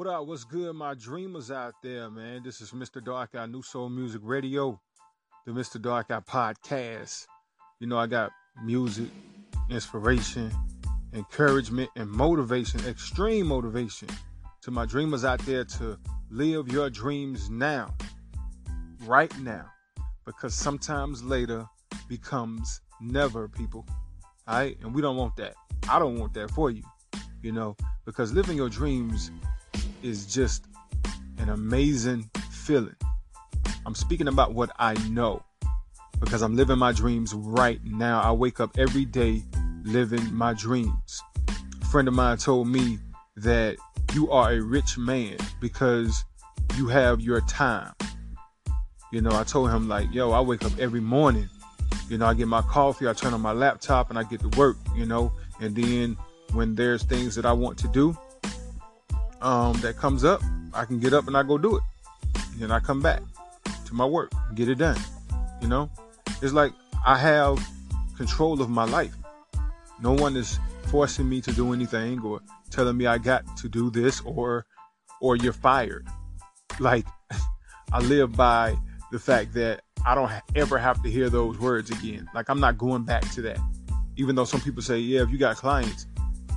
What up? What's good, my dreamers out there, man? This is Mr. Dark Eye New Soul Music Radio, the Mr. Dark Eye podcast. You know, I got music, inspiration, encouragement, and motivation, extreme motivation to my dreamers out there to live your dreams now, right now, because sometimes later becomes never, people. All right? And we don't want that. I don't want that for you, you know, because living your dreams is just an amazing feeling. I'm speaking about what I know because I'm living my dreams right now. I wake up every day living my dreams. A friend of mine told me that you are a rich man because you have your time. You know, I told him, like, yo, I wake up every morning. You know, I get my coffee, I turn on my laptop, and I get to work, you know. And then when there's things that I want to do, um, that comes up, I can get up and I go do it. Then I come back to my work, get it done. You know, it's like I have control of my life. No one is forcing me to do anything or telling me I got to do this or or you're fired. Like I live by the fact that I don't ever have to hear those words again. Like I'm not going back to that. Even though some people say, yeah, if you got clients,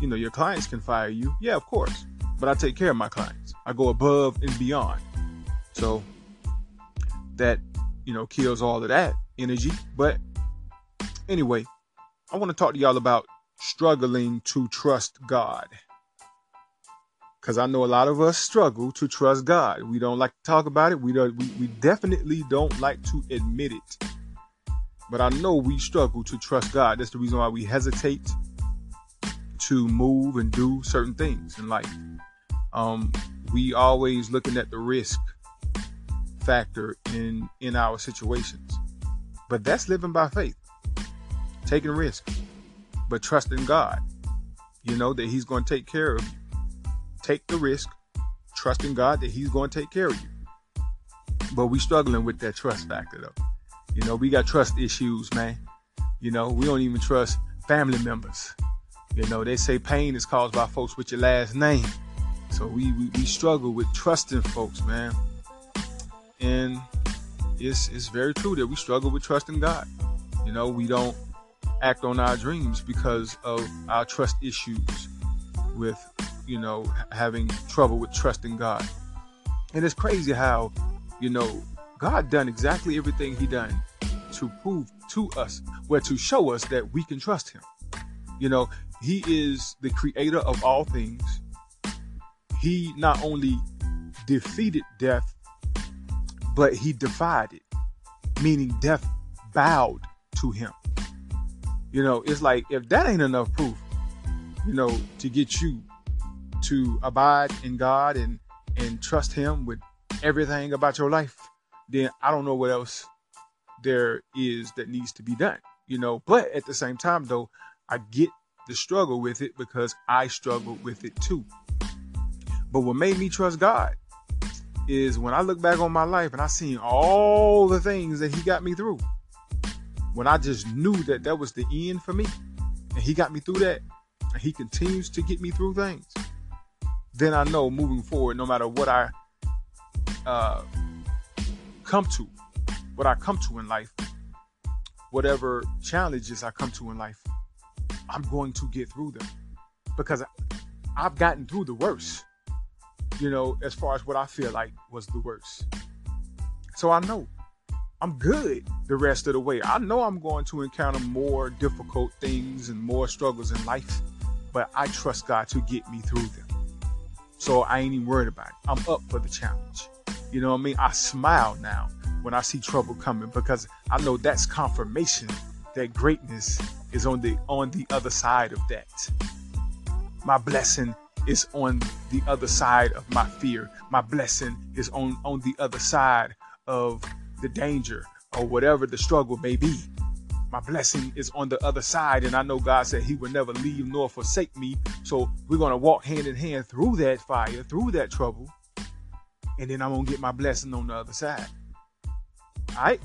you know, your clients can fire you. Yeah, of course but I take care of my clients. I go above and beyond. So that, you know, kills all of that energy. But anyway, I want to talk to y'all about struggling to trust God. Because I know a lot of us struggle to trust God. We don't like to talk about it. We, don't, we, we definitely don't like to admit it. But I know we struggle to trust God. That's the reason why we hesitate to move and do certain things in life um, we always looking at the risk factor in in our situations. But that's living by faith, taking risk, but trusting God. You know that He's going to take care of you. Take the risk, trusting God that He's going to take care of you. But we struggling with that trust factor though. You know, we got trust issues, man. You know, we don't even trust family members. You know, they say pain is caused by folks with your last name. So we, we, we struggle with trusting folks, man. And it's it's very true that we struggle with trusting God. You know, we don't act on our dreams because of our trust issues with, you know, having trouble with trusting God. And it's crazy how, you know, God done exactly everything he done to prove to us, where to show us that we can trust him. You know, he is the creator of all things he not only defeated death, but he defied it, meaning death bowed to him. You know, it's like if that ain't enough proof, you know, to get you to abide in God and and trust him with everything about your life, then I don't know what else there is that needs to be done. You know, but at the same time though, I get the struggle with it because I struggle with it too. But what made me trust God is when I look back on my life and I seen all the things that He got me through. When I just knew that that was the end for me, and He got me through that, and He continues to get me through things, then I know moving forward, no matter what I uh, come to, what I come to in life, whatever challenges I come to in life, I'm going to get through them because I've gotten through the worst you know, as far as what I feel like was the worst. So I know I'm good the rest of the way. I know I'm going to encounter more difficult things and more struggles in life, but I trust God to get me through them. So I ain't even worried about it. I'm up for the challenge. You know what I mean? I smile now when I see trouble coming because I know that's confirmation that greatness is on the on the other side of that. My blessing is on the other side of my fear. My blessing is on, on the other side of the danger or whatever the struggle may be. My blessing is on the other side, and I know God said He would never leave nor forsake me. So we're going to walk hand in hand through that fire, through that trouble, and then I'm going to get my blessing on the other side. All right?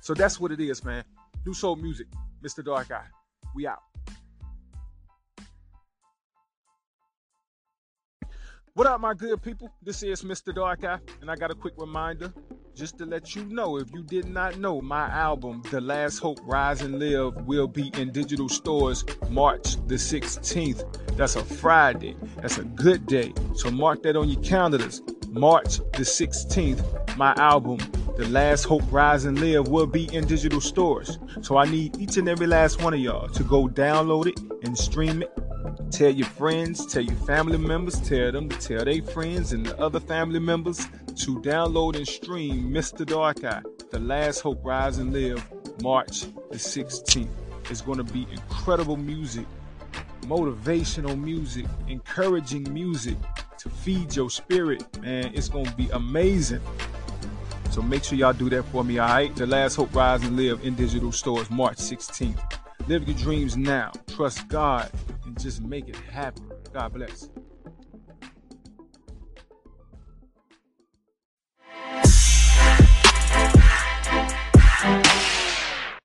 So that's what it is, man. New Soul Music, Mr. Dark Eye. We out. What up, my good people? This is Mr. Dark Eye, and I got a quick reminder just to let you know if you did not know, my album, The Last Hope Rise and Live, will be in digital stores March the 16th. That's a Friday. That's a good day. So mark that on your calendars. March the 16th, my album, The Last Hope Rise and Live, will be in digital stores. So I need each and every last one of y'all to go download it and stream it Tell your friends, tell your family members, tell them to tell their friends and the other family members to download and stream Mr. Dark Eye, The Last Hope Rise and Live, March the 16th. It's going to be incredible music, motivational music, encouraging music to feed your spirit, man. It's going to be amazing. So make sure y'all do that for me, all right? The Last Hope Rise and Live in digital stores, March 16th. Live your dreams now. Trust God just make it happen. God bless.